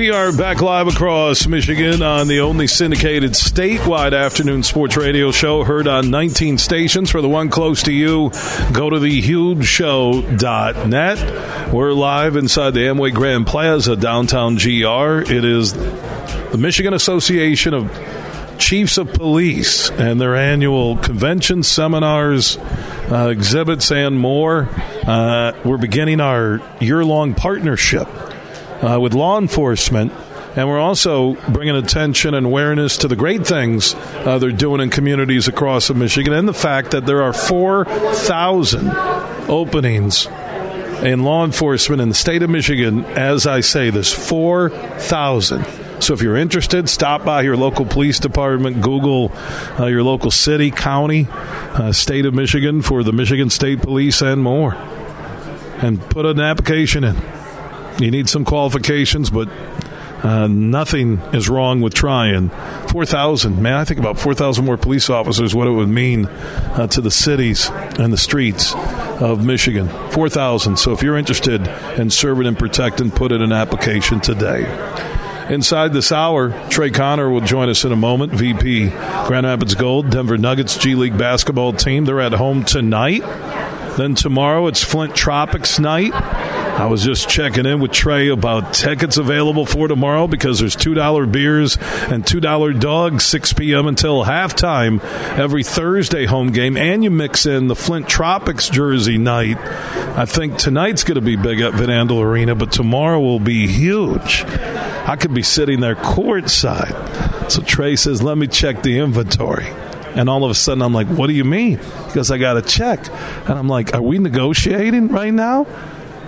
We are back live across Michigan on the only syndicated statewide afternoon sports radio show heard on 19 stations. For the one close to you, go to thehugeshow.net. We're live inside the Amway Grand Plaza, downtown GR. It is the Michigan Association of Chiefs of Police and their annual convention, seminars, uh, exhibits, and more. Uh, we're beginning our year long partnership uh, with law enforcement. And we're also bringing attention and awareness to the great things uh, they're doing in communities across Michigan and the fact that there are 4,000 openings in law enforcement in the state of Michigan. As I say, there's 4,000. So if you're interested, stop by your local police department, Google uh, your local city, county, uh, state of Michigan for the Michigan State Police and more. And put an application in. You need some qualifications, but uh, nothing is wrong with trying. 4,000, man, I think about 4,000 more police officers, what it would mean uh, to the cities and the streets of Michigan. 4,000. So if you're interested in serving and protecting, put in an application today. Inside this hour, Trey Conner will join us in a moment. VP Grand Rapids Gold, Denver Nuggets G League basketball team. They're at home tonight. Then tomorrow it's Flint Tropics night. I was just checking in with Trey about tickets available for tomorrow because there's $2 beers and $2 dogs, 6 p.m. until halftime every Thursday home game. And you mix in the Flint Tropics jersey night. I think tonight's going to be big at Van Andel Arena, but tomorrow will be huge. I could be sitting there courtside. So Trey says, let me check the inventory. And all of a sudden, I'm like, what do you mean? Because I got to check. And I'm like, are we negotiating right now?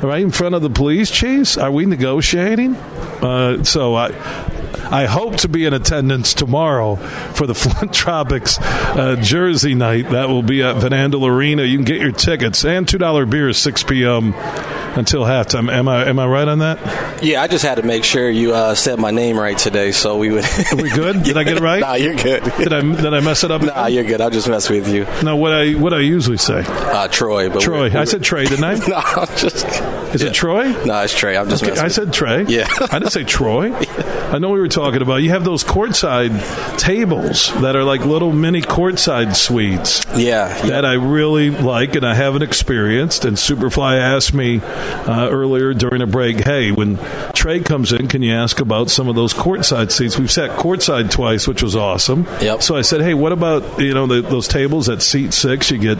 Right in front of the police chiefs? Are we negotiating? Uh, so I. I hope to be in attendance tomorrow for the Flint Tropics uh, Jersey night. That will be at Van Arena. You can get your tickets and two dollar beers, six p.m. until halftime. Am I am I right on that? Yeah, I just had to make sure you uh, said my name right today, so we would. Are we good? Did I get it right? nah, you're good. Did I did I mess it up? Nah, you're good. I'll just mess with you. No, what I what I usually say. Uh, Troy, but Troy. we're- I said Trey, didn't I? no, I'm just. Is it Troy? No, it's Trey. I'm just. Okay, I said Trey. Yeah. I didn't say Troy. I know we were talking about. You have those courtside tables that are like little mini courtside suites. Yeah, yeah. that I really like and I haven't experienced. And Superfly asked me uh, earlier during a break, "Hey, when Trey comes in, can you ask about some of those courtside seats? We've sat courtside twice, which was awesome. Yep. So I said, "Hey, what about you know the, those tables at seat six? You get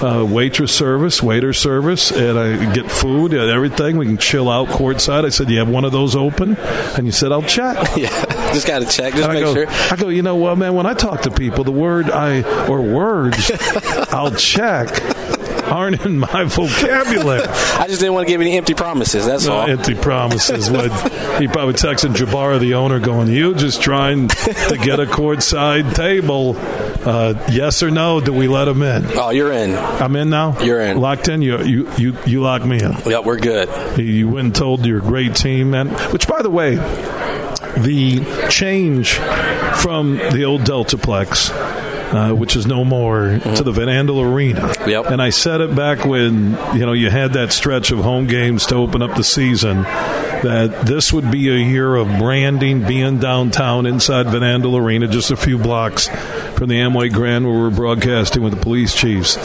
uh, waitress service, waiter service, and I get food and everything. We can chill out courtside." I said, "You have one of those open?" And you said, "I'll check." yeah. Just got to check. Just And I make go, sure. I go, you know what, man? When I talk to people, the word I or words I'll check aren't in my vocabulary. I just didn't want to give any empty promises. That's No all. empty promises. What he probably texting Jbara, the owner, going, "You just trying to get a courtside table? Uh, yes or no? Do we let him in? oh, you're in. I'm in now. You're in. Locked in. You you you you lock me in. Yep, we're good. You went and told your great team, man. Which, by the way, the change from the old Deltaplex, uh, which is no more, to the Van Andel Arena. Yep. And I said it back when you know you had that stretch of home games to open up the season. That this would be a year of branding, being downtown inside Van Andel Arena, just a few blocks from the Amway Grand where we're broadcasting with the police chiefs.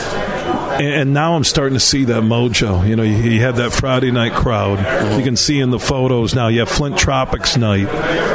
And now I'm starting to see that mojo. You know, you, you had that Friday night crowd. You can see in the photos now. You have Flint Tropics night.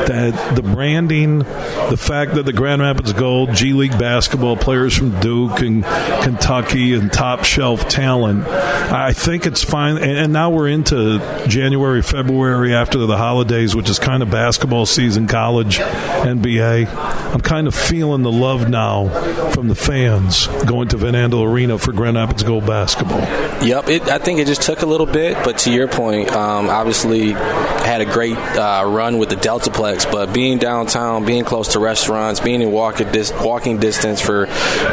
That the branding, the fact that the Grand Rapids Gold, G League basketball players from Duke and Kentucky and top shelf talent. I think it's fine. And, and now we're into January, February after the holidays, which is kind of basketball season, college, NBA. I'm kind of feeling the love now from the fans going to Van Andel Arena for Grand Rapids Gold basketball. Yep, it, I think it just took a little bit, but to your point, um, obviously had a great uh, run with the Deltaplex, but being downtown, being close to restaurants, being in walking, dis- walking distance for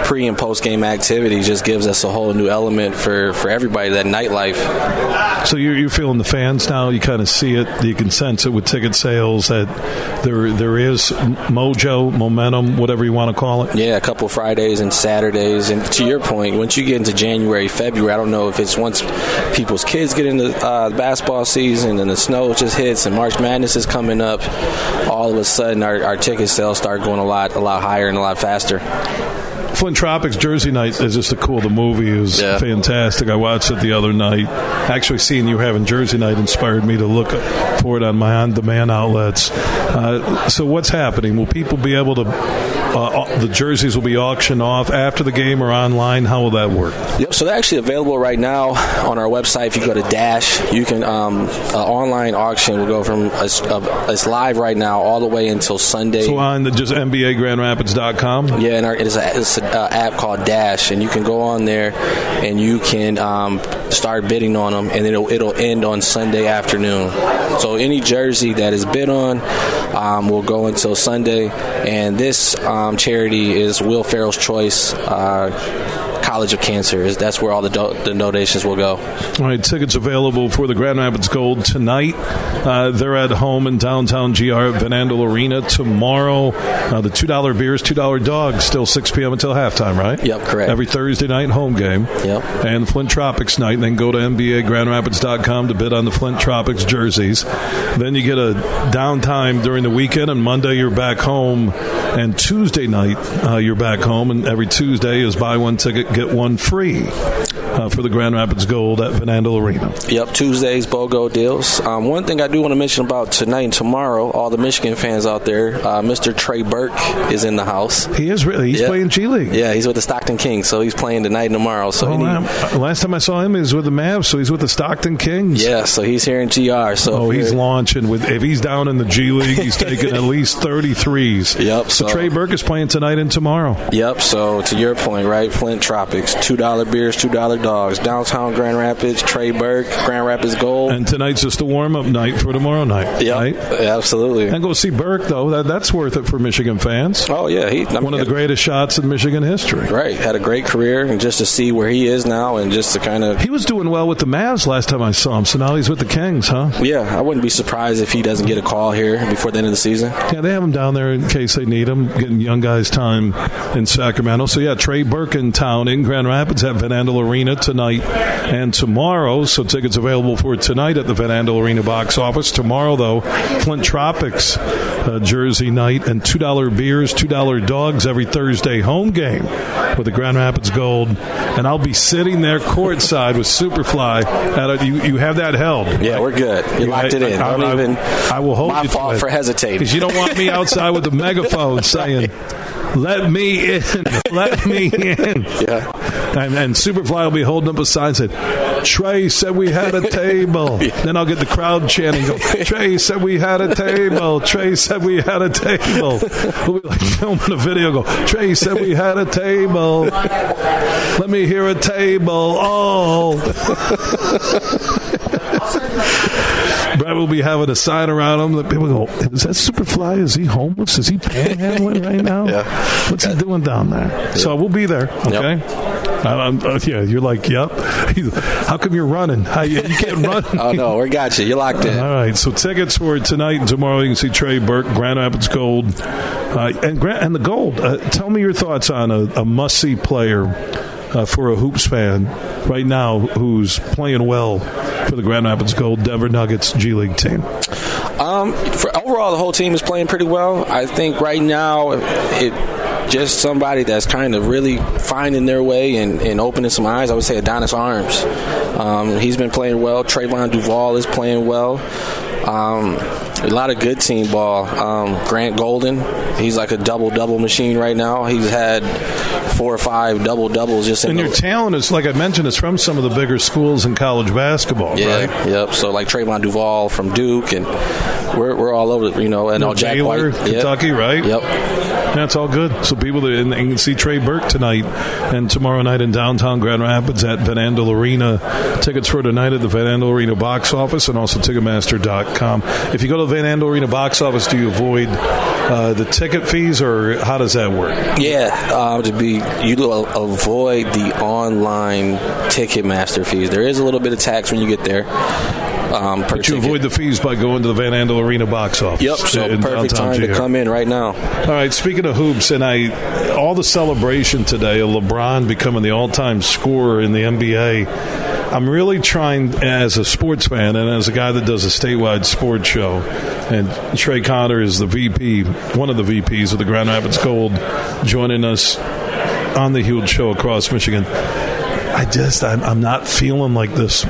pre and post game activities just gives us a whole new element for, for everybody, that nightlife. So you're, you're feeling the fans now, you kind of see it, you can sense it with ticket sales that there there is mojo, momentum, whatever you want to call it. Yeah, a couple Fridays and Saturdays. And to your point, once you get into January, February, I don't know if it's once people's kids get into uh, basketball season and the snow just hits and March Madness is coming up, all of a sudden our, our ticket sales start going a lot a lot higher and a lot faster. Flint Tropics Jersey Night is just a cool. The movie is Yeah. fantastic. I watched it the other night. Actually, seeing you having Jersey Night inspired me to look for it on my on-demand outlets. Uh, so, what's happening? Will people be able to? Uh, the jerseys will be auctioned off after the game or online. How will that work? Yep, so they're actually available right now on our website. If you go to Dash, you can um, uh, online auction will go from it's, uh, it's live right now all the way until Sunday. So on the just NBAGrandRapids.com. Yeah, and our, it is a, it's an uh, app called Dash, and you can go on there and you can um, start bidding on them, and it'll it'll end on Sunday afternoon. So any jersey that is bid on um, will go until Sunday, and this um, charity is Will Ferrell's Choice. Uh, College of Cancer is that's where all the do- the donations will go. All right, tickets available for the Grand Rapids Gold tonight. Uh, they're at home in downtown GR at Van Andel Arena tomorrow. Uh, the two dollar beers, two dollar dogs, still six p.m. until halftime, right? Yep, correct. Every Thursday night home game. Yep. And the Flint Tropics night. And then go to NBAGrandRapids.com to bid on the Flint Tropics jerseys. Then you get a downtime during the weekend, and Monday you're back home, and Tuesday night uh, you're back home, and every Tuesday is buy one ticket get one free uh, for the Grand Rapids Gold at Van Andel Arena. Yep, Tuesdays BOGO deals. Um, one thing I do want to mention about tonight and tomorrow, all the Michigan fans out there, uh, Mr. Trey Burke is in the house. He is really. He's Yeah. playing G League. Yeah, he's with the Stockton Kings, so he's playing tonight and tomorrow. So Oh. Uh, Last time I saw him, he was with the Mavs, so he's with the Stockton Kings. yeah, so he's here in GR. So Oh, he's launching with. If he's down in the G League, he's taking at least thirty threes. Yep, So, so- Trey Burke is playing tonight and tomorrow. Yep. So to your point, right? Flint Tropics, two dollar beers, two dollar dogs. Downtown Grand Rapids, Trey Burke, Grand Rapids Gold. And tonight's just a warm up night for tomorrow night. Yeah, Right? absolutely. And go see Burke though. That, that's worth it for Michigan fans. oh yeah, he I mean, One of the greatest shots in Michigan history. Right, had a great career, and just to see where he is now, and just to kind of He was doing well with the Mavs last time I saw him, so now he's with the Kings, huh? Yeah, I wouldn't be surprised if he doesn't get a call here before the end of the season. Yeah, they have him down there in case they need him, getting young guys time in Sacramento. So, yeah, Trey Burke in town in Grand Rapids at Van Andel Arena tonight and tomorrow. So, tickets available for tonight at the Van Andel Arena box office. Tomorrow, though, Flint Tropics uh, Jersey night and $2 beers, $2 dogs every Thursday home game with the Grand Rapids Gold. And I'll be sitting there courtside with Superfly. At a, you, you have that held. Yeah, we're good. You locked it in. I, Don't I- even. I will hold My you fault it. for hesitating. Because you don't want me outside with the megaphone saying, "Let me in, let me in." Yeah. And, and Superfly will be holding up a sign saying, "Trey said we had a table." Then I'll get the crowd chanting, "Go, Trey said we had a table." Trey said we had a table. We'll be like filming a video. Go, Trey said we had a table. Let me hear a table. Oh. Brad will be having a sign around him that people go, Is that Superfly? Is he homeless? Is he panhandling right now? Yeah. What's he doing down there? So we'll be there, okay? I- I'm- uh, yeah, you're like, Yep. How come you're running? How, you, you can't run. Oh no, we got you. You're locked in. All right, so tickets for tonight and tomorrow. You can see Trey Burke, Grand Rapids Gold, uh, and Grand, and the Gold. Uh, tell me your thoughts on a, a must see player uh, for a hoops fan right now who's playing well for the Grand Rapids Gold Denver Nuggets G League team. Um, for overall, the whole team is playing pretty well. I think right now, it just somebody that's kind of really finding their way and, and opening some eyes. I would say Adonis Arms. Um, he's been playing well. Trevon Duval is playing well. Um, a lot of good team ball. Um, Grant Golden, he's like a double double machine right now. He's had four or five double doubles just in And the, your talent is, like I mentioned, is from some of the bigger schools in college basketball, Yeah, right? yep. So like Trevon Duval from Duke, and we're, we're all over, you know, and all Jack Baylor, White, Yep. Kentucky, right? Yep. That's all good. So people that and you can see Trey Burke tonight and tomorrow night in downtown Grand Rapids at Van Andel Arena. Tickets for tonight at the Van Andel Arena box office and also Ticketmaster.com. If you go to the Van Andel Arena box office, do you avoid uh, the ticket fees or how does that work? Yeah, uh, to be you avoid the online Ticketmaster fees. There is a little bit of tax when you get there. Um, but you avoid the fees by going to the Van Andel Arena box office. Yep, so in perfect time to come in right now. All right, speaking of hoops, and I, all the celebration today of LeBron becoming the all-time scorer in the NBA. I'm really trying, as a sports fan and as a guy that does a statewide sports show, and Trey Conner is the VP, one of the VPs of the Grand Rapids Gold, joining us on the Huge Show across Michigan. I just, I'm, I'm not feeling like this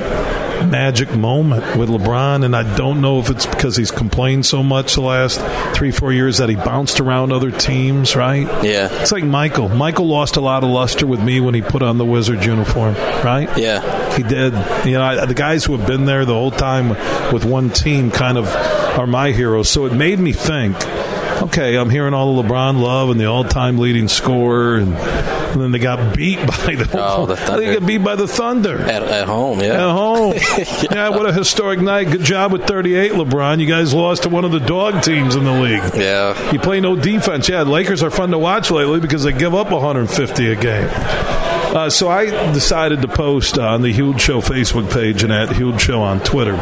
magic moment with LeBron, and I don't know if it's because he's complained so much the last three, four years that he bounced around other teams, right? Yeah. It's like Michael. Michael lost a lot of luster with me when he put on the Wizards uniform, right? Yeah. He did. You know, I, the guys who have been there the whole time with one team kind of are my heroes. So it made me think okay, I'm hearing all the LeBron love and the all-time leading scorer, and, and then they got beat by the. Oh, the Thunder. They got beat by the Thunder at, at home. Yeah, at home. yeah. yeah. what a historic night. Good job with 38, LeBron. You guys lost to one of the dog teams in the league. Yeah, you play no defense. Yeah, Lakers are fun to watch lately because they give up 150 a game. Uh, so I decided to post on the Huge Show Facebook page and at Huge Show on Twitter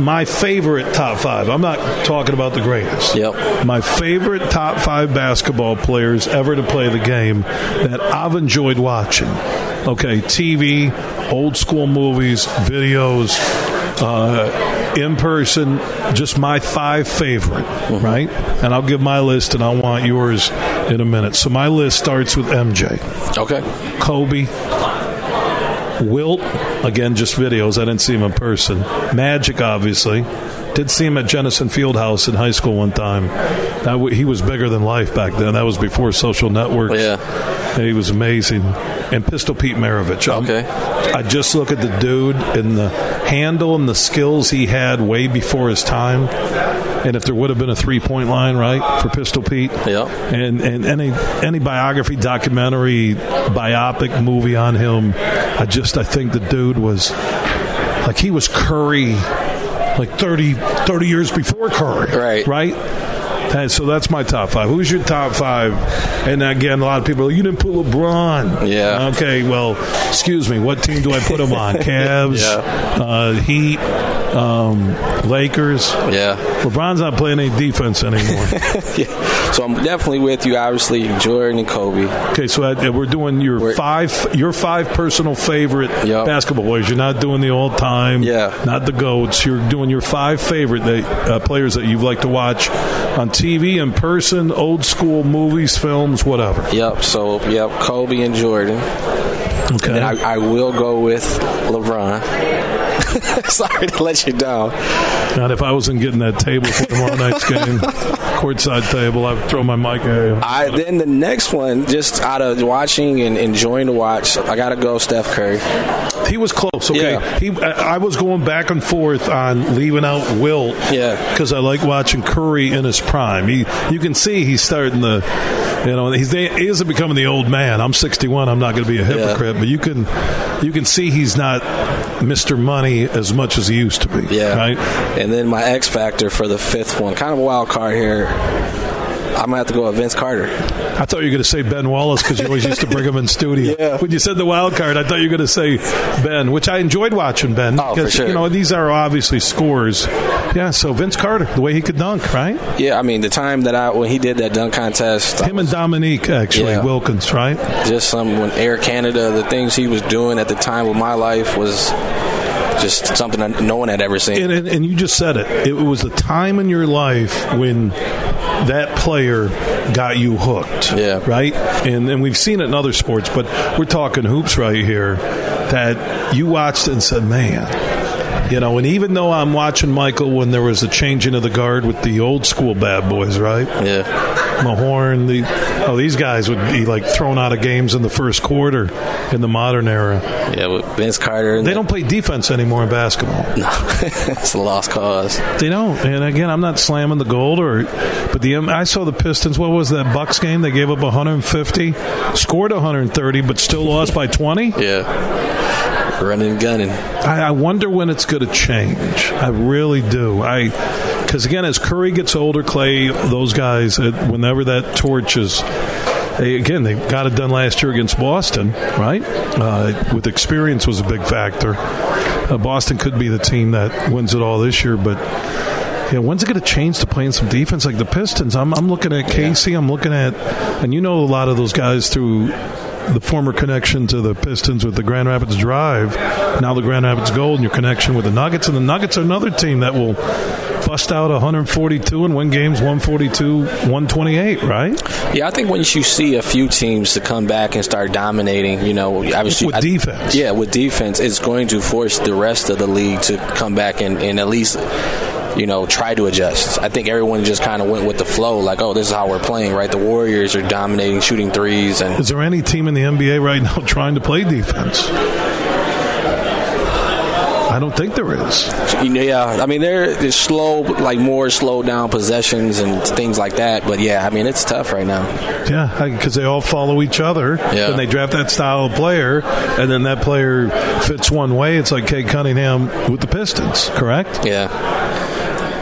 my favorite top five. I'm not talking about the greatest. Yep. My favorite top five basketball players ever to play the game that I've enjoyed watching. Okay, TV, old school movies, videos, uh, in person, just my five favorite, mm-hmm. right? And I'll give my list and I want yours in a minute. So my list starts with MJ. Okay. Kobe, Wilt, again, just videos. I didn't see him in person. Magic, obviously. Did see him at Jennison Fieldhouse in high school one time. W- he was bigger than life back then. That was before social networks. Oh, yeah. And he was amazing. And Pistol Pete Maravich. Um, okay. I just look at the dude and the handle and the skills he had way before his time and if there would have been a three point line, right, for Pistol Pete, yeah, and and any any biography, documentary, biopic movie on him, I just I think the dude was like he was Curry, like 30, 30 years before Curry, right, right. And so that's my top five. Who's your top five? And again, a lot of people, are, you didn't put LeBron. Yeah. Okay. Well, excuse me. What team do I put him on? Cavs, yeah. uh, Heat, um, Lakers. Yeah. LeBron's not playing any defense anymore. yeah. So I'm definitely with you. Obviously, Jordan and Kobe. Okay, so uh, we're doing your we're, five, your five personal favorite yep. basketball players. You're not doing the all time. Yeah. Not the goats. You're doing your five favorite that, uh, players that you've liked to watch on TV, in person, old school movies, films, whatever. Yep. So yep, Kobe and Jordan. Okay. And I, I will go with LeBron. Sorry to let you down. Not if I wasn't getting that table for tomorrow night's game, courtside table, I'd throw my mic at I then the next one, just out of watching and enjoying to watch, I got to go Steph Curry. He was close. Okay, yeah. he. I was going back and forth on leaving out Wilt. Yeah, because I like watching Curry in his prime. He, you can see he's starting the you know, he's he isn't becoming the old man. I'm 61. I'm not going to be a hypocrite, yeah. but you can you can see he's not Mr. Money as much as he used to be. Yeah. Right. And then my X factor for the fifth one, kind of a wild card here. I'm gonna have to go with Vince Carter. I thought you were going to say Ben Wallace because you always used to bring him in studio. Yeah. When you said the wild card, I thought you were going to say Ben, which I enjoyed watching Ben. Oh, because, for sure. You know, these are obviously scores. Yeah, so Vince Carter, the way he could dunk, right? Yeah, I mean, the time that I when he did that dunk contest, him and Dominique actually yeah. Wilkins, right? Just some when Air Canada, the things he was doing at the time with my life was just something that no one had ever seen. And, and, and, you just said it. It was the time in your life when that player got you hooked. Yeah. Right? And and we've seen it in other sports, but we're talking hoops right here that you watched and said, man, You know, and even though I'm watching Michael when there was a changing of the guard with the old school bad boys, right? Yeah. Mahorn, the oh, these guys would be like thrown out of games in the first quarter in the modern era. Yeah, with Vince Carter. They don't play defense anymore in basketball. No, it's a lost cause. They don't. And again, I'm not slamming the gold or, but the um, I saw the Pistons. What was that Bucks game? They gave up 150, scored 130, but still lost by 20. Yeah, running and gunning. I, I wonder when it's going to change. I really do. I because again, as Curry gets older, Clay, those guys, whenever that torch is. They, again, they got it done last year against Boston, right? Uh, with experience was a big factor. Uh, Boston could be the team that wins it all this year, but yeah, when's it going to change to playing some defense like the Pistons? I'm, I'm looking at Casey. I'm looking at, and you know a lot of those guys through the former connection to the Pistons with the Grand Rapids Drive, now the Grand Rapids Gold, and your connection with the Nuggets. And the Nuggets are another team that will bust out 142 and win games 142, 128, right? Yeah, I think once you see a few teams to come back and start dominating, you know, obviously with defense. Yeah, with defense, it's going to force the rest of the league to come back and, and at least you know, try to adjust. I think everyone just kind of went with the flow, like, oh, this is how we're playing, right? The Warriors are dominating, shooting threes. And is there any team in the NBA right now trying to play defense? I don't think there is. Yeah, I mean they're, slow, like more slow down possessions and things like that. But yeah, I mean it's tough right now. Yeah, because they all follow each other. Yeah. And they draft that style of player, and then that player fits one way. It's like Cade Cunningham with the Pistons, correct? Yeah.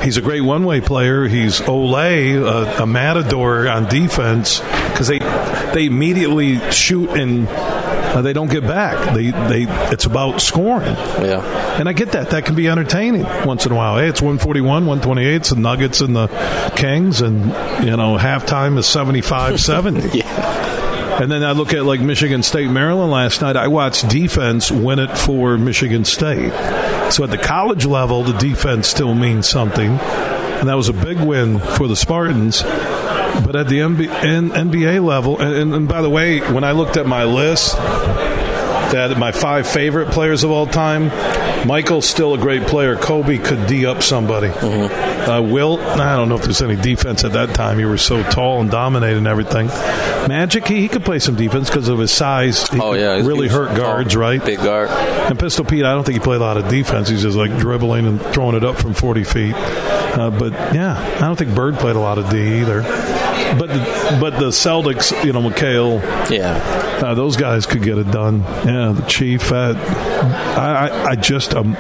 He's a great one-way player. He's Olay, a, a matador on defense because they they immediately shoot and uh, they don't get back. They they it's about scoring. Yeah, and I get that. That can be entertaining once in a while. Hey, it's one forty one, one twenty eight. It's the Nuggets and the Kings, and you know halftime is 75-70. yeah. And then I look at like Michigan State, Maryland last night. I watched defense win it for Michigan State. So at the college level, the defense still means something, and that was a big win for the Spartans. But at the NBA level, and, and by the way, when I looked at my list, that my five favorite players of all time, Michael's still a great player. Kobe could D up somebody. Mm-hmm. Uh, Wilt, I don't know if there's any defense at that time. He was so tall and dominating everything. Magic, he, he could play some defense because of his size. He oh yeah, really hurt guards, tall, right? Big guard. And Pistol Pete, I don't think he played a lot of defense. He's just like dribbling and throwing it up from 40 feet. Uh, but yeah, I don't think Bird played a lot of D either. But the, but the Celtics, you know, McHale, yeah, uh, those guys could get it done. Yeah, the Chief. Uh, I, I, I just um,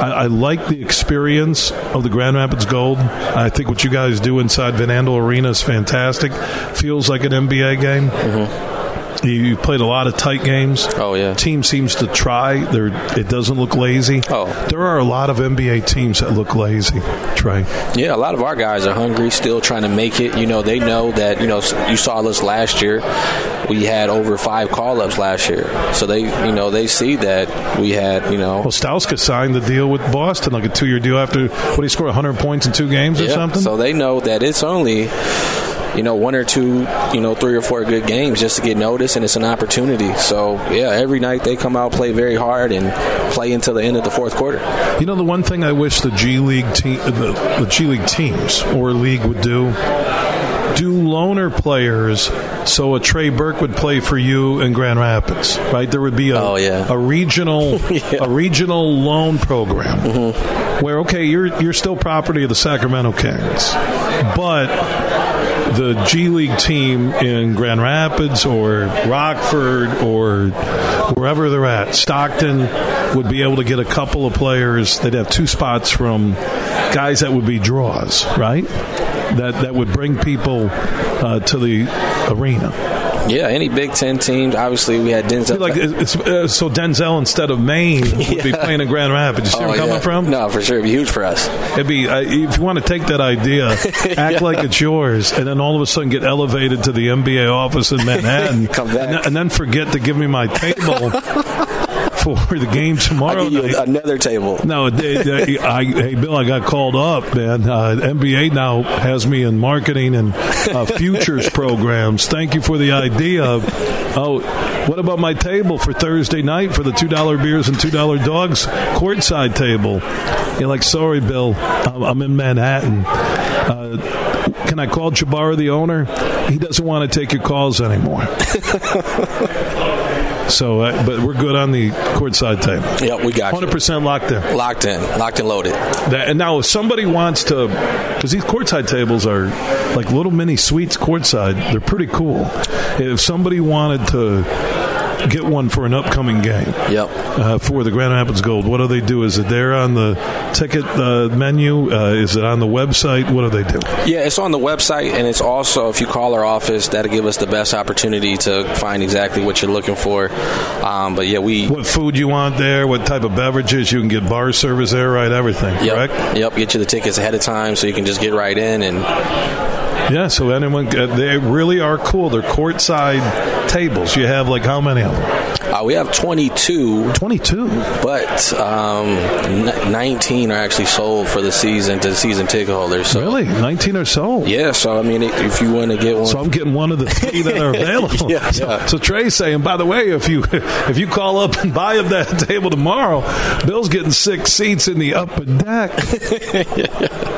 I, I, like the experience of the Grand Rapids Gold. I think what you guys do inside Van Andel Arena is fantastic. Feels like an NBA game. Mm-hmm. You played a lot of tight games. Oh yeah. Team seems to try. There, it doesn't look lazy. Oh, there are a lot of NBA teams that look lazy. Trey. Yeah, a lot of our guys are hungry, still trying to make it. You know, they know that. You know, you saw us last year. We had over five call ups last year, so they, you know, they see that we had. You know, well, signed the deal with Boston, like a two year deal after what he scored 100 points in two games yeah, or something. So they know that it's only you know, one or two, you know, three or four good games just to get noticed, and it's an opportunity. So, yeah, every night they come out, play very hard, and play until the end of the fourth quarter. You know, the one thing I wish the G League team, the, the G League teams or league would do do loaner players so a Trey Burke would play for you in Grand Rapids, right? There would be a, oh, yeah. a regional yeah. a regional loan program mm-hmm. where okay, you're you're still property of the Sacramento Kings, but the G League team in Grand Rapids or Rockford or wherever they're at, Stockton would be able to get a couple of players. They'd have two spots from guys that would be draws, right? That that would bring people uh, to the arena. Yeah, any Big Ten teams. Obviously, we had Denzel. Like uh, so, Denzel instead of Maine would yeah. be playing in Grand Rapids. You see oh, where I'm coming yeah. from? No, for sure, it'd be huge for us. It'd be uh, if you want to take that idea, act yeah. like it's yours, and then all of a sudden get elevated to the NBA office in Manhattan, Come back. and, and then forget to give me my table. For the game tomorrow I'll give you night. another table. No, they, they, I, hey Bill, I got called up, man. Uh, NBA now has me in marketing and uh, futures programs. Thank you for the idea. Oh, what about my table for Thursday night for the two dollar beers and two dollar dogs courtside table? You're like, sorry, Bill, I'm, I'm in Manhattan. Uh, can I call Jbara, the owner? He doesn't want to take your calls anymore. so, uh, but we're good on the courtside table. Yep, we got you. 100% locked in. Locked in, locked and loaded. That, and now, if somebody wants to, because these courtside tables are like little mini suites courtside, they're pretty cool. If somebody wanted to get one for an upcoming game Yep. uh, for the Grand Rapids Gold, what do they do? Is it there on the ticket uh, menu? Uh, is it on the website? What do they do? Yeah, it's on the website, and it's also if you call our office, that'll give us the best opportunity to find exactly what you're looking for. Um, but yeah, we What food you want there? What type of beverages? You can get bar service there, right? Everything, Yep. correct? Yep. Get you the tickets ahead of time so you can just get right in and Yeah, so anyone, uh, they really are cool. They're courtside tables. You have like how many of them? uh, we have 22, 22. but um, 19 are actually sold for the season to season ticket holders. So Really? 19 or so? yeah, so I mean, if you want to get one, So I'm getting one of the three that are available. Yeah, so, yeah. so Trey's saying, by the way, if you if you call up and buy him that table tomorrow, Bill's getting six seats in the upper deck. yeah,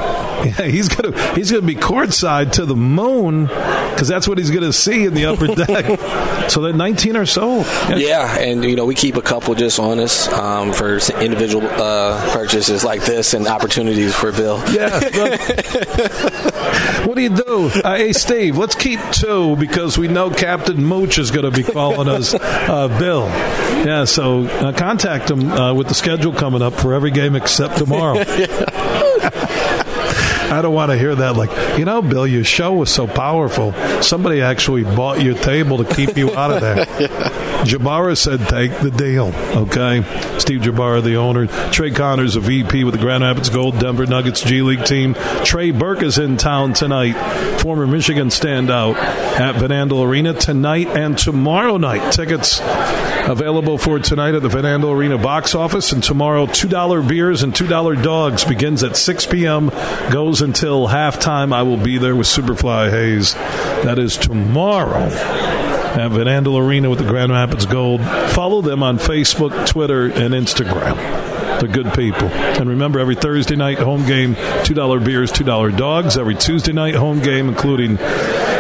he's gonna he's gonna be courtside to the moon because that's what he's gonna see in the upper deck. so that 19 or so. Yeah, Yeah, and you know we keep a couple just on us um, for individual uh, purchases like this and opportunities for Bill. Yeah. what do you do? Uh, hey, Steve, let's keep two because we know Captain Mooch is going to be calling us uh, Bill. Yeah, so uh, contact him uh, with the schedule coming up for every game except tomorrow. I don't want to hear that. Like, you know, Bill, your show was so powerful. Somebody actually bought your table to keep you out of there. Jbara said, take the deal. Okay. Steve Jbara, the owner. Trey Conners, a VP with the Grand Rapids Gold Denver Nuggets G League team. Trey Burke is in town tonight. Former Michigan standout at Van Andel Arena tonight and tomorrow night. Tickets available for tonight at the Andel Arena box office. And tomorrow, $2 beers and $2 dogs begins at 6 p.m., goes until halftime. I will be there with Superfly Hayes. That is tomorrow at Van Andel Arena with the Grand Rapids Gold. Follow them on Facebook, Twitter, and Instagram. They're good people. And remember, every Thursday night home game, $2 beers, $2 dogs. Every Tuesday night home game, including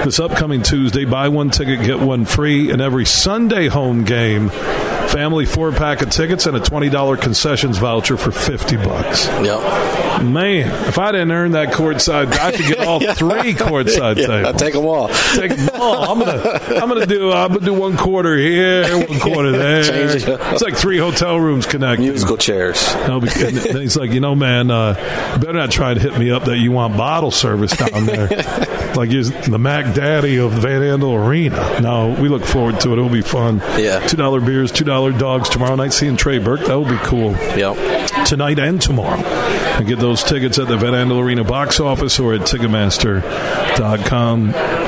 this upcoming Tuesday, buy one ticket, get one free. And every Sunday home game, family four pack of tickets and a $20 concessions voucher for 50 bucks. Yep. Man, if I didn't earn that courtside, I could get all three courtside Yeah, tables I'll take them all. take them all. I'm gonna, I'm gonna do, I'm gonna do one quarter here, one quarter there. Change it up. It's like three hotel rooms connected. Musical chairs. And then he's like, you know, man, uh, you better not try to hit me up that you want bottle service down there. like you're the Mac Daddy of Van Andel Arena. No, we look forward to it. It'll be fun. Yeah. Two dollar beers, two dollar dogs tomorrow night. Seeing Trey Burke, that will be cool Yep. Tonight and tomorrow. And get those tickets at the Van Andel Arena box office or at Ticketmaster.com.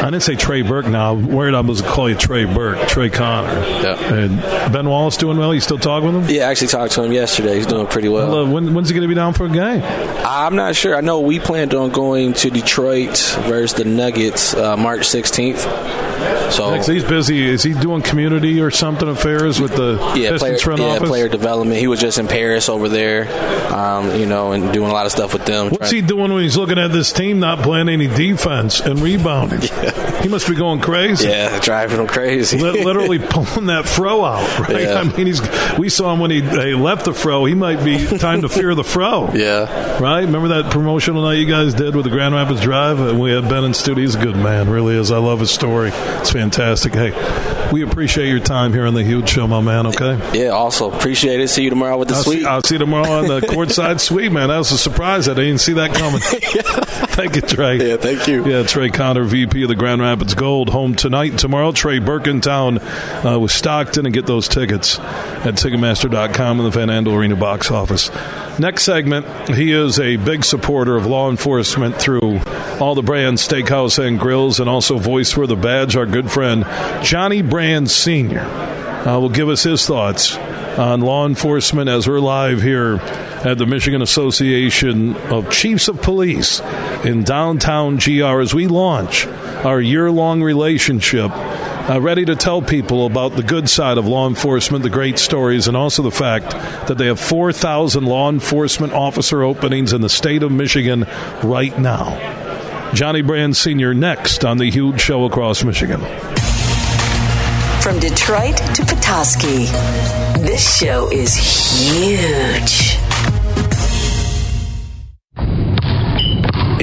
I didn't say Trey Burke now. I'm worried I was going to call you Trey Burke, Trey Conner. Yeah. And Ben Wallace doing well? You still talking with him? Yeah, I actually talked to him yesterday. He's doing pretty well. Well, uh, when, when's he going to be down for a game? I'm not sure. I know we planned on going to Detroit versus the Nuggets uh, March 16th. So Next, he's busy. Is he doing community or something affairs with the yeah, Pistons player, yeah, office? player development. He was just in Paris over there, um, you know, and doing a lot of stuff with them. What's he doing when he's looking at this team not playing any defense and rebounding? He must be going crazy. Yeah, driving him crazy. Li- literally pulling that fro out, right? Yeah. I mean, he's. We saw him when he, he left the fro. He might be time to fear the fro, yeah, right? Remember that promotional night you guys did with the Grand Rapids Drive? And we had Ben in studio. He's a good man, really is. I love his story. It's fantastic. Hey, we appreciate your time here on the Huge Show, my man. Okay. yeah. Also appreciate it. See you tomorrow with the I'll suite. see, I'll see you tomorrow on the courtside suite, man. That was a surprise. I didn't see that coming. Thank you, Trey. Yeah, thank you. Yeah, Trey Conner, VP of the Grand Rapids Gold, home tonight and tomorrow. Trey Burke in town uh, with Stockton, and get those tickets at Ticketmaster.com and the Van Andel Arena box office. Next segment, he is a big supporter of law enforcement through all the Brand Steakhouse and Grills, and also voice for the badge. Our good friend Johnny Brann Senior. uh, will give us his thoughts on law enforcement as we're live here at the Michigan Association of Chiefs of Police in downtown GR as we launch our year long relationship. Uh, ready to tell people about the good side of law enforcement, the great stories, and also the fact that they have 4,000 law enforcement officer openings in the state of Michigan right now. Johnny Brann Sr. next on the huge show across Michigan. From Detroit to Petoskey, this show is huge.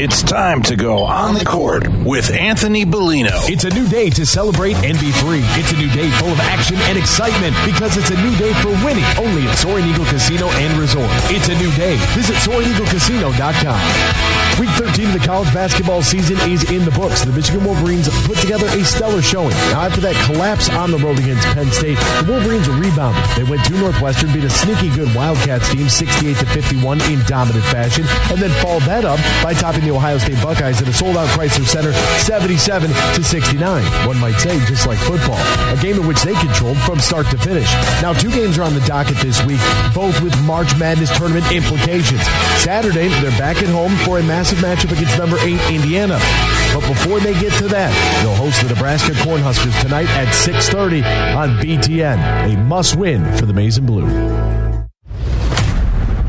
It's time to go on the court with Anthony Bellino. It's a new day to celebrate and be free. It's a new day full of action and excitement because it's a new day for winning only at Soaring Eagle Casino and Resort. It's a new day. Visit SoaringEagleCasino.com. Week 13 of the college basketball season is in the books. The Michigan Wolverines put together a stellar showing. Now, after that collapse on the road against Penn State, the Wolverines rebounded. They went to Northwestern, beat a sneaky good Wildcats team 68 to 51 in dominant fashion, and then followed that up by topping the Ohio State Buckeyes at a sold out Crisler Center 77 to 69. One might say, just like football, a game in which they controlled from start to finish. Now, two games are on the docket this week, both with March Madness tournament implications. Saturday, they're back at home for a massive matchup against number 8 Indiana. But before they get to that, they'll host the Nebraska Cornhuskers tonight at 6:30 on BTN. A must-win for the Maize and Blue.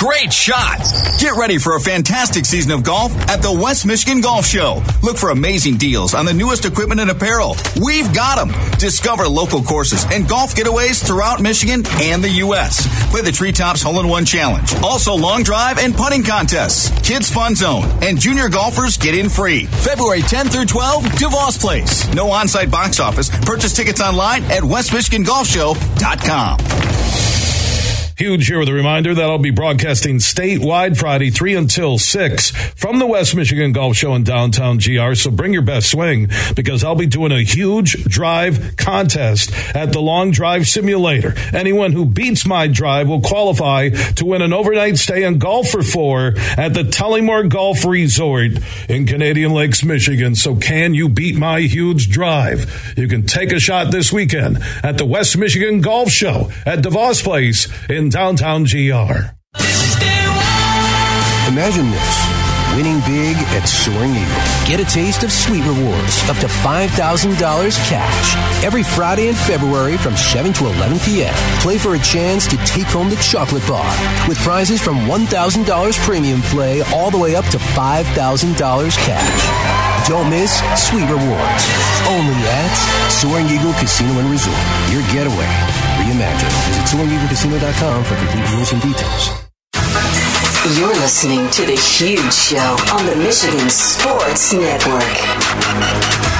Great shot! Get ready for a fantastic season of golf at the West Michigan Golf Show. Look for amazing deals on the newest equipment and apparel. We've got them. Discover local courses and golf getaways throughout Michigan and the U.S. Play the Treetops Hole in One Challenge. Also, long drive and putting contests, Kids Fun Zone, and junior golfers get in free. February 10 through 12, DeVos Place. No on site box office. Purchase tickets online at WestMichiganGolfShow.com. Huge here with a reminder that I'll be broadcasting statewide Friday, 3 until 6 from the West Michigan Golf Show in downtown GR. So bring your best swing because I'll be doing a huge drive contest at the Long Drive Simulator. Anyone who beats my drive will qualify to win an overnight stay in golf for four at the Tullymore Golf Resort in Canadian Lakes, Michigan. So can you beat my huge drive? You can take a shot this weekend at the West Michigan Golf Show at DeVos Place in downtown GR. Imagine this winning big at Soaring Eagle. Get a taste of sweet rewards up to $5,000 cash every Friday in February from 7 to 11 p.m. Play for a chance to take home the chocolate bar with prizes from $1,000 premium play all the way up to $5,000 cash. Don't miss sweet rewards. Only at Soaring Eagle Casino and Resort. Your getaway. Reimagine. Visit SoaringEagleCasino.com for complete rules and details. You're listening to The Huge Show on the Michigan Sports Network.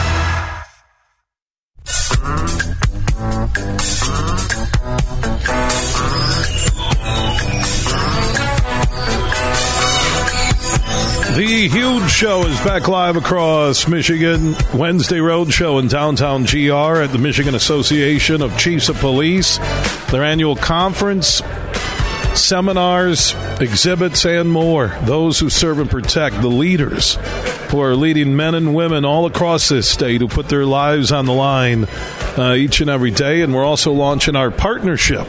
The huge show is back live across Michigan. Wednesday Road Show in downtown GR at the Michigan Association of Chiefs of Police. Their annual conference, seminars, exhibits, and more. Those who serve and protect the leaders who are leading men and women all across this state who put their lives on the line uh, each and every day. And we're also launching our partnership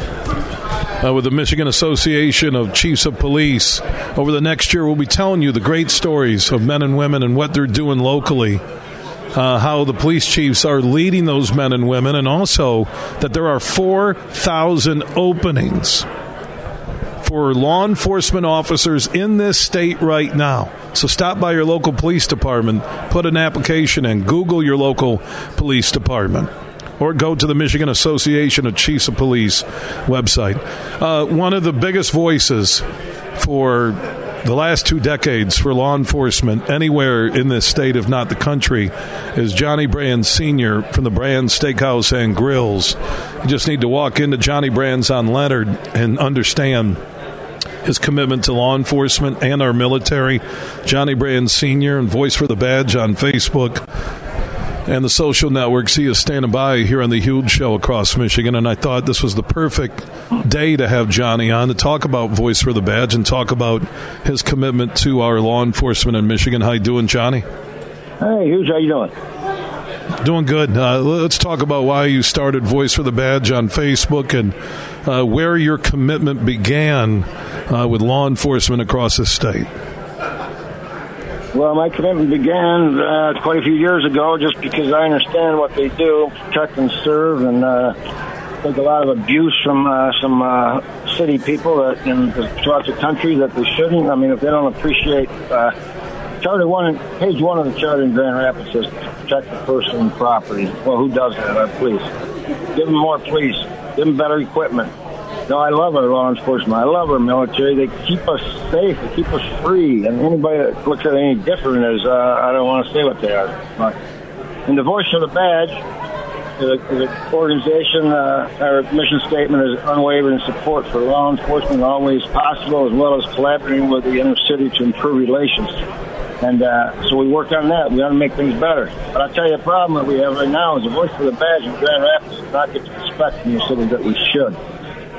uh, with the Michigan Association of Chiefs of Police. Over the next year, we'll be telling you the great stories of men and women and what they're doing locally. Uh, how the police chiefs are leading those men and women, and also that there are 4,000 openings for law enforcement officers in this state right now. So stop by your local police department, put an application in, Google your local police department or go to the Michigan Association of Chiefs of Police website. Uh, one of the biggest voices for the last two decades for law enforcement anywhere in this state, if not the country, is Johnny Brann Sr. from the Brand Steakhouse and Grills. You just need to walk into Johnny Brann's on Leonard and understand his commitment to law enforcement and our military. Johnny Brann Sr. and Voice for the Badge on Facebook and the social networks. He is standing by here on the Huge Show across Michigan, and I thought this was the perfect day to have Johnny on to talk about Voice for the Badge and talk about his commitment to our law enforcement in Michigan. How you doing, Johnny? Hey, Huge, how you doing? Doing good. Uh, let's talk about why you started Voice for the Badge on Facebook and uh, where your commitment began uh, with law enforcement across the state. Well, my commitment began uh, quite a few years ago just because I understand what they do, protect and serve, and uh, take a lot of abuse from uh, some uh, city people that in throughout the country that they shouldn't. I mean, if they don't appreciate uh, Charter One, page one of the Charter in Grand Rapids says protect the person and property. Well, who does that? Our police. Give them more police. Give them better equipment. No, I love our law enforcement. I love our military. They keep us safe. They keep us free. And anybody that looks at it any different is, uh, I don't want to say what they are. But in the voice of the badge, the, organization, uh, our mission statement is unwavering support for law enforcement always possible, as well as collaborating with the inner city to improve relations. And uh, so we work on that. We want to make things better. But I'll tell you, the problem that we have right now is the voice of the badge in Grand Rapids does not get the respect from the city that we should.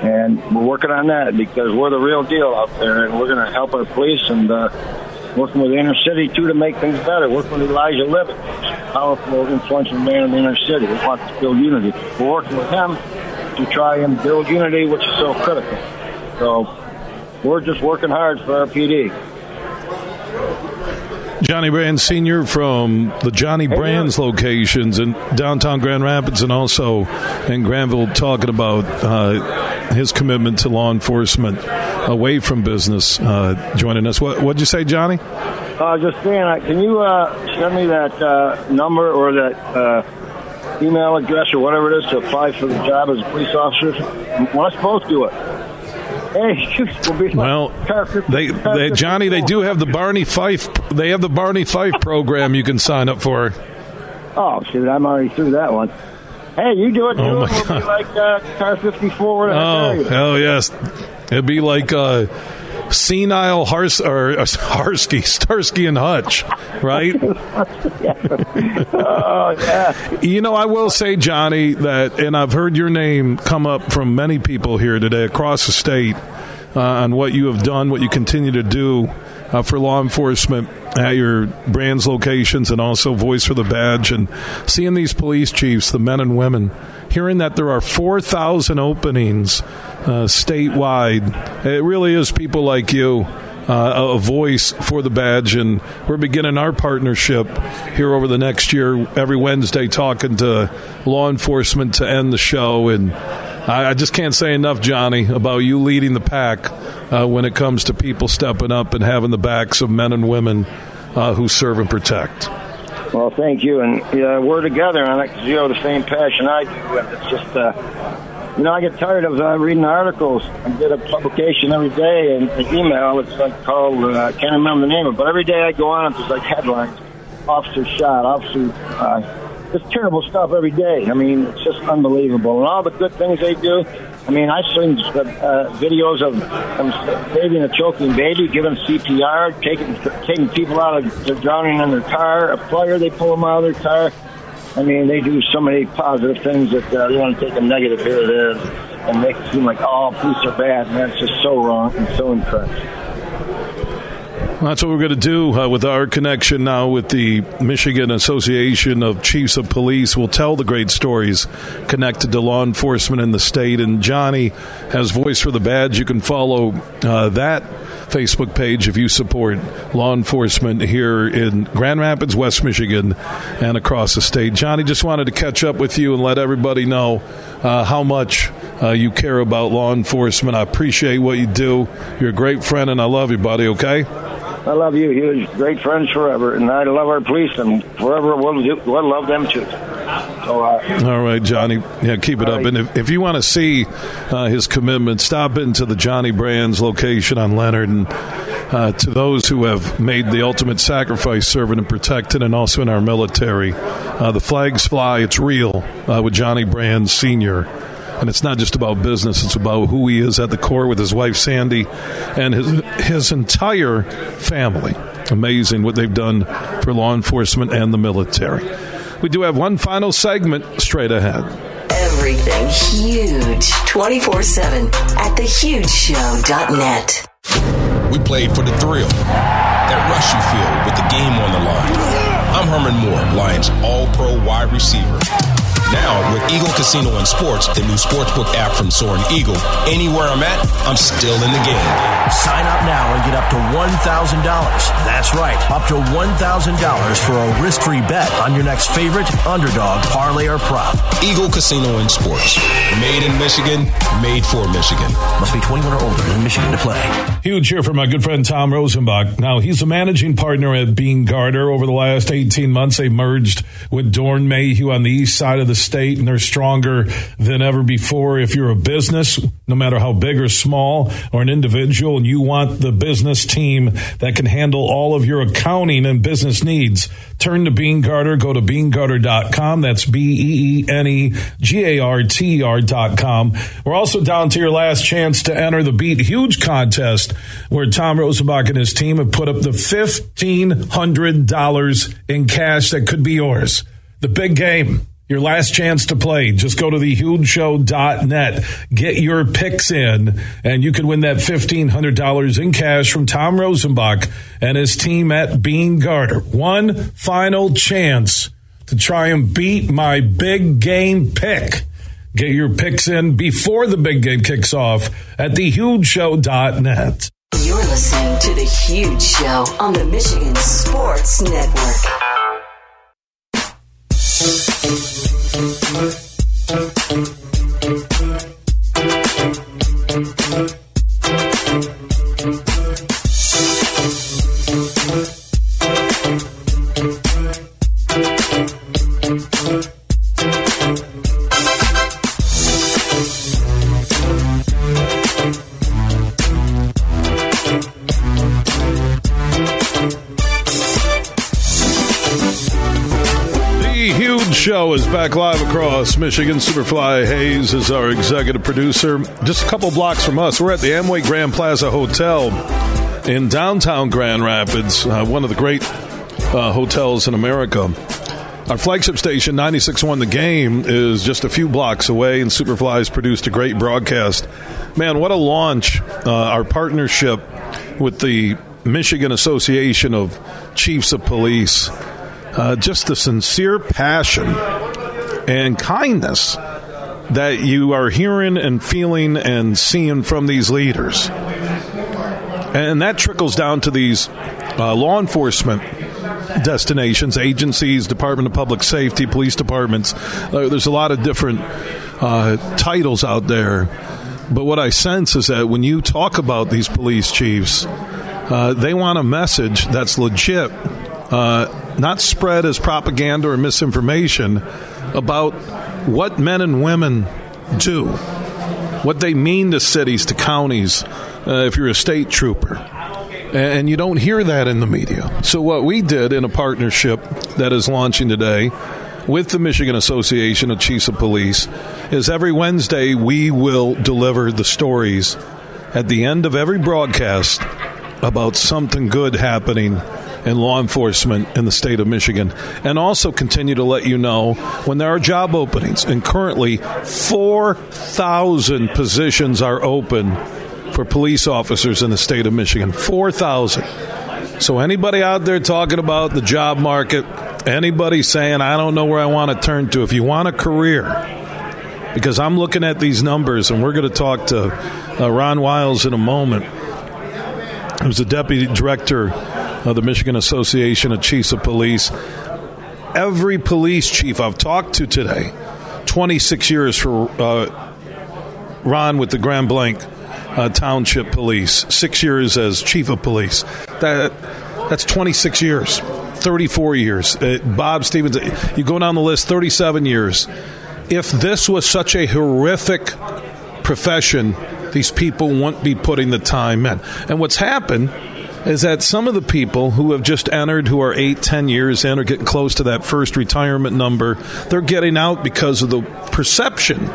And we're working on that because we're the real deal out there, and we're going to help our police and uh, working with the inner city too to make things better. Working with Elijah Libet, powerful, influential man in the inner city. We want to build unity. We're working with him to try and build unity, which is so critical. So we're just working hard for our PD. Johnny Brann Sr. from the Johnny Brann's locations in downtown Grand Rapids and also in Grandville talking about uh, his commitment to law enforcement away from business uh, joining us. What did you say, Johnny? Was just saying, uh, can you uh, send me that uh, number or that uh, email address or whatever it is to apply for the job as a police officer? Let's both do it. Hey, well they, they, Johnny, they do have the Barney Fife. They have the Barney Fife program you can sign up for. Oh shoot, I'm already through that one. Hey, you do it too. Oh my we'll God. be like uh, car 54. Oh hell yes, it'd be like. Uh, senile Hars or uh, Harsky, Starsky and Hutch, right? oh yeah. You know, I will say, Johnny, that, and I've heard your name come up from many people here today across the state uh, on what you have done, what you continue to do uh, for law enforcement at your Brann's locations and also voice for the badge and seeing these police chiefs the men and women hearing that there are 4000 openings uh, statewide. It really is people like you. Uh, a voice for the badge, and we're beginning our partnership here over the next year. Every Wednesday, talking to law enforcement to end the show, and I, just can't say enough, Johnny, about you leading the pack uh, when it comes to people stepping up and having the backs of men and women uh, who serve and protect. Well, thank you, and we're together on it because you have the same passion I do, and it's just. Uh, you know, I get tired of uh, reading articles. I get a publication every day and an email. It's like called, uh, I can't remember the name of it, but every day I go on, it's like headlines. Officer shot, officer, it's terrible stuff every day. I mean, it's just unbelievable. And all the good things they do. I mean, I've seen uh, videos of them saving a choking baby, giving CPR, taking taking people out of drowning in their car, a fire, they pull them out of their car. I mean, they do so many positive things that uh, they want to take a negative here or there and make it seem like, oh, police are bad. Man, it's just so wrong and so incorrect. That's what we're going to do uh, with our connection now with the Michigan Association of Chiefs of Police. We'll tell the great stories connected to law enforcement in the state. And Johnny has Voice for the Badge. You can follow uh, that Facebook page if you support law enforcement here in Grand Rapids, West Michigan, and across the state. Johnny, just wanted to catch up with you and let everybody know uh, how much uh, you care about law enforcement. I appreciate what you do. You're a great friend, and I love you, buddy, okay? I love you. Huge, great friends forever, and I love our police, and forever we'll, do, we'll love them too. So, uh, all right, Johnny, yeah, keep it up. Right. And if, if you want to see uh, his commitment, stop into the Johnny Brann's location on Leonard and uh, to those who have made the ultimate sacrifice serving and protecting, and also in our military. Uh, the flags fly, it's real uh, with Johnny Brann Sr. And it's not just about business, it's about who he is at the core with his wife Sandy and his, his entire family. Amazing what they've done for law enforcement and the military. We do have one final segment straight ahead. Everything huge 24 7 at thehugeshow.net. We played for the thrill, that rush you feel with the game on the line. I'm Herman Moore, Lions All Pro wide receiver. Now, with Eagle Casino and Sports, the new sportsbook app from Soaring Eagle, anywhere I'm at, I'm still in the game. Sign up now and get up to $1,000. That's right, up to $1,000 for a risk free bet on your next favorite underdog, parlay, or prop. Eagle Casino and Sports. Made in Michigan, made for Michigan. Must be 21 or older in Michigan to play. Huge here for my good friend Tom Rosenbach. Now, he's a managing partner at Beene Garter. Over the last 18 months, they merged with Doeren Mayhew on the east side of the state, and they're stronger than ever before. If you're a business, no matter how big or small, or an individual, and you want the business team that can handle all of your accounting and business needs, turn to Beene Garter. Go to beenegarter.com. That's B E E N E G A R T R.com. We're also down to your last chance to enter the Beat Huge contest, where Tom Rosenbach and his team have put up the $1,500 in cash that could be yours. The big game. Your last chance to play. Just go to thehugeshow.net. Get your picks in, and you can win that $1,500 in cash from Tom Rosenbach and his team at Beene Garter. One final chance to try and beat my big game pick. Get your picks in before the big game kicks off at thehugeshow.net. You're listening to The Huge Show on the Michigan Sports Network. Show is back live across Michigan. Superfly Hayes is our executive producer. Just a couple blocks from us, we're at the Amway Grand Plaza Hotel in downtown Grand Rapids, uh, one of the great uh, hotels in America. Our flagship station, 96.1 The Game, is just a few blocks away, and Superfly's produced a great broadcast. Man, what a launch! Uh, our partnership with the Michigan Association of Chiefs of Police. Uh, just the sincere passion and kindness that you are hearing and feeling and seeing from these leaders. And that trickles down to these uh, law enforcement destinations, agencies, Department of Public Safety, police departments. Uh, there's a lot of different uh, titles out there. But what I sense is that when you talk about these police chiefs, uh, they want a message that's legit, uh, not spread as propaganda or misinformation about what men and women do, what they mean to cities, to counties, uh, if you're a state trooper. And you don't hear that in the media. So, what we did in a partnership that is launching today with the Michigan Association of Chiefs of Police is every Wednesday we will deliver the stories at the end of every broadcast about something good happening in law enforcement in the state of Michigan, and also continue to let you know when there are job openings. And currently, 4,000 positions are open for police officers in the state of Michigan. 4,000. So, anybody out there talking about the job market, anybody saying, I don't know where I want to turn to, if you want a career, because I'm looking at these numbers, and we're going to talk to uh, Ron Wiles in a moment, who's the deputy director of the Michigan Association of Chiefs of Police. Every police chief I've talked to today, 26 years for uh, Ron with the Grand Blanc uh, Township Police, six years as chief of police. That that's 26 years, 34 years. Uh, Bob Stevens, you go down the list, 37 years. If this was such a horrific profession, these people wouldn't be putting the time in. And what's happened is that some of the people who have just entered, who are eight, ten years in, or getting close to that first retirement number, they're getting out because of the perception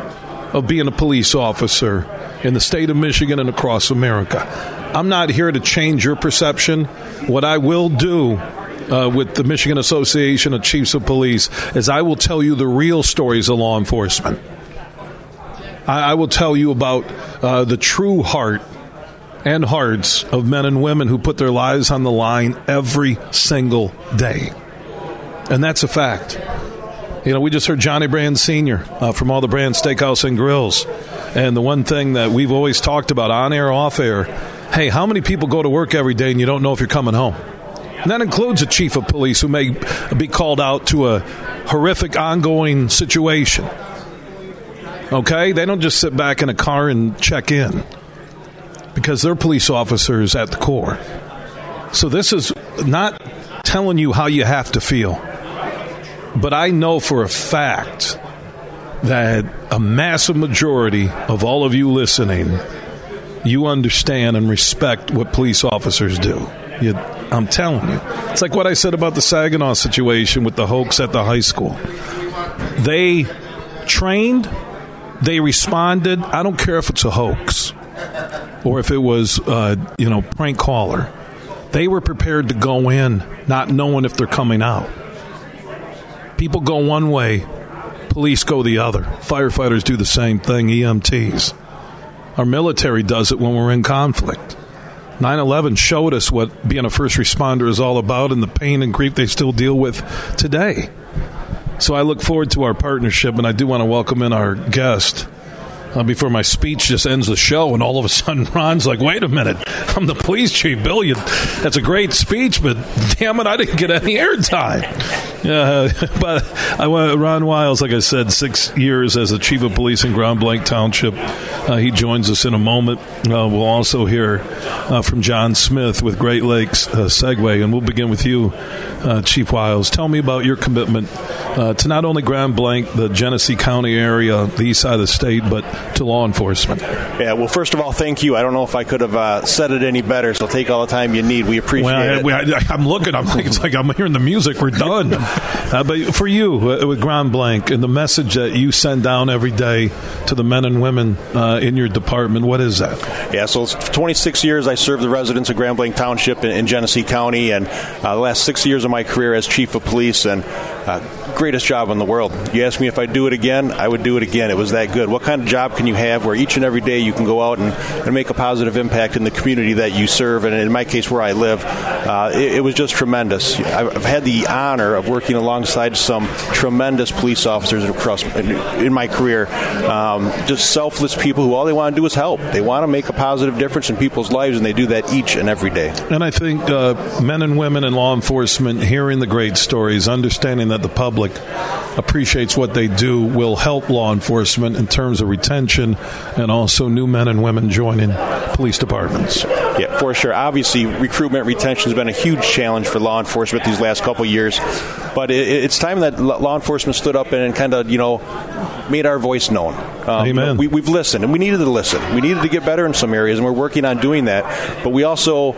of being a police officer in the state of Michigan and across America. I'm not here to change your perception. What I will do uh, with the Michigan Association of Chiefs of Police is I will tell you the real stories of law enforcement. I, I will tell you about uh, the true heart and hearts of men and women who put their lives on the line every single day. And that's a fact. You know, we just heard Johnny Brann Sr. Uh, from all the Brann Steakhouse and Grills. And the one thing that we've always talked about on air, off air hey, how many people go to work every day and you don't know if you're coming home? And that includes a chief of police who may be called out to a horrific ongoing situation. Okay? They don't just sit back in a car and check in because they're police officers at the core. So this is not telling you how you have to feel. But I know for a fact that a massive majority of all of you listening, you understand and respect what police officers do. You, I'm telling you. It's like what I said about the Saginaw situation with the hoax at the high school. They trained, they responded. I don't care if it's a hoax or if it was, uh, you know, prank caller. They were prepared to go in not knowing if they're coming out. People go one way, police go the other. Firefighters do the same thing, EMTs. Our military does it when we're in conflict. 9 11 showed us what being a first responder is all about and the pain and grief they still deal with today. So I look forward to our partnership, and I do want to welcome in our guest. Uh, before my speech just ends the show, and all of a sudden Ron's like, "Wait a minute, I'm the police chief, Bill. You, that's a great speech, but damn it, I didn't get any airtime." Uh, but I went Ron Wiles, like I said, six years as the chief of police in Grand Blanc Township. Uh, he joins us in a moment. Uh, we'll also hear uh, from John Smith with Great Lakes uh, Segway, and we'll begin with you, uh, Chief Wiles. Tell me about your commitment to not only Grand Blanc, the Genesee County area, the east side of the state, but to law enforcement. Yeah, well, first of all, thank you. I don't know if I could have said it any better, so take all the time you need. We appreciate well, it. I, am looking. I'm like, it's like I'm hearing the music. We're done. Uh, but for you, uh, with Grand Blanc, and the message that you send down every day to the men and women uh, in your department, what is that? Yeah, so 26 years I served the residents of Grand Blanc Township in, in Genesee County, and uh, the last six years of my career as chief of police, and uh, greatest job in the world. You ask me if I'd do it again, I would do it again. It was that good. What kind of job can you have where each and every day you can go out and, and make a positive impact in the community that you serve, and in my case, where I live? Uh, it, it was just tremendous. I've had the honor of working alongside some tremendous police officers across in my career. Um, just selfless people who all they want to do is help. They want to make a positive difference in people's lives, and they do that each and every day. And I think uh, men and women in law enforcement hearing the great stories, understanding that the public appreciates what they do, will help law enforcement in terms of retention and also new men and women joining police departments. Yeah, for sure. Obviously, recruitment retention has been a huge challenge for law enforcement these last couple years, but it, it's time that law enforcement stood up and kind of, you know, made our voice known. Um, Amen. You know, we, we've listened, and we needed to listen. We needed to get better in some areas, and we're working on doing that. But we also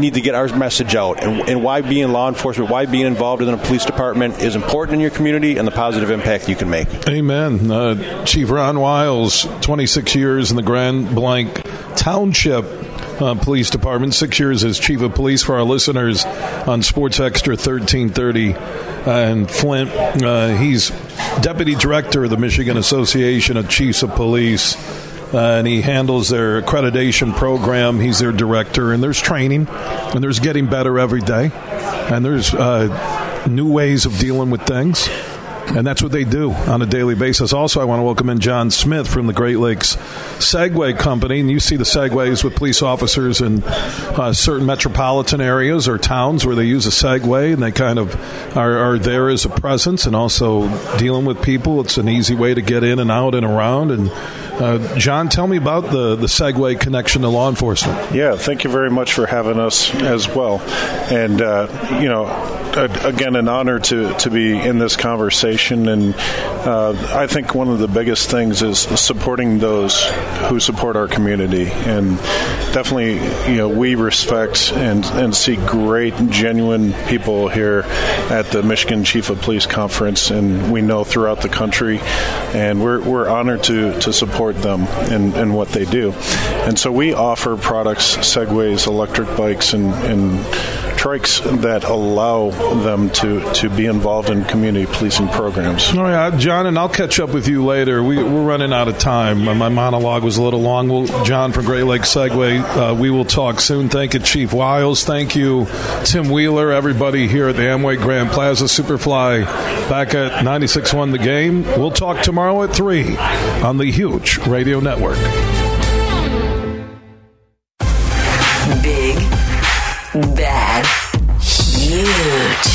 need to get our message out and, and, why being law enforcement, why being involved in a police department is important in your community and the positive impact you can make. Amen. Uh, Chief Ron Wiles, 26 years in the Grand Blanc Township. Uh, police Department, six years as chief of police for our listeners on Sports Extra 1330 uh, and Flint. Uh, he's deputy director of the Michigan Association of Chiefs of Police uh, and he handles their accreditation program. He's their director, and there's training, and there's getting better every day, and there's uh, new ways of dealing with things. And that's what they do on a daily basis. Also, I want to welcome in John Smith from the Great Lakes Segway Company. And you see the Segways with police officers in uh, certain metropolitan areas or towns where they use a Segway and they kind of are, are, there as a presence and also dealing with people. It's an easy way to get in and out and around. And uh, John, tell me about the, the Segway connection to law enforcement. Yeah, thank you very much for having us as well. And, uh, you know, again, an honor to, to be in this conversation. And uh, I think one of the biggest things is supporting those who support our community. And definitely, you know, we respect and, and see great, genuine people here at the Michigan Chief of Police Conference, and we know throughout the country. And we're, we're honored to, to support them in, in what they do. And so we offer products, segways, electric bikes, and, and strikes that allow them to, to be involved in community policing programs. Oh, John, and I'll catch up with you later. We, are running out of time. My monologue was a little long. John from Great Lakes Segway, uh, we will talk soon. Thank you, Chief Wiles. Thank you, Tim Wheeler, everybody here at the Amway Grand Plaza Superfly back at 96.1 The Game. We'll talk tomorrow at 3 on the huge radio network. Big Bad News.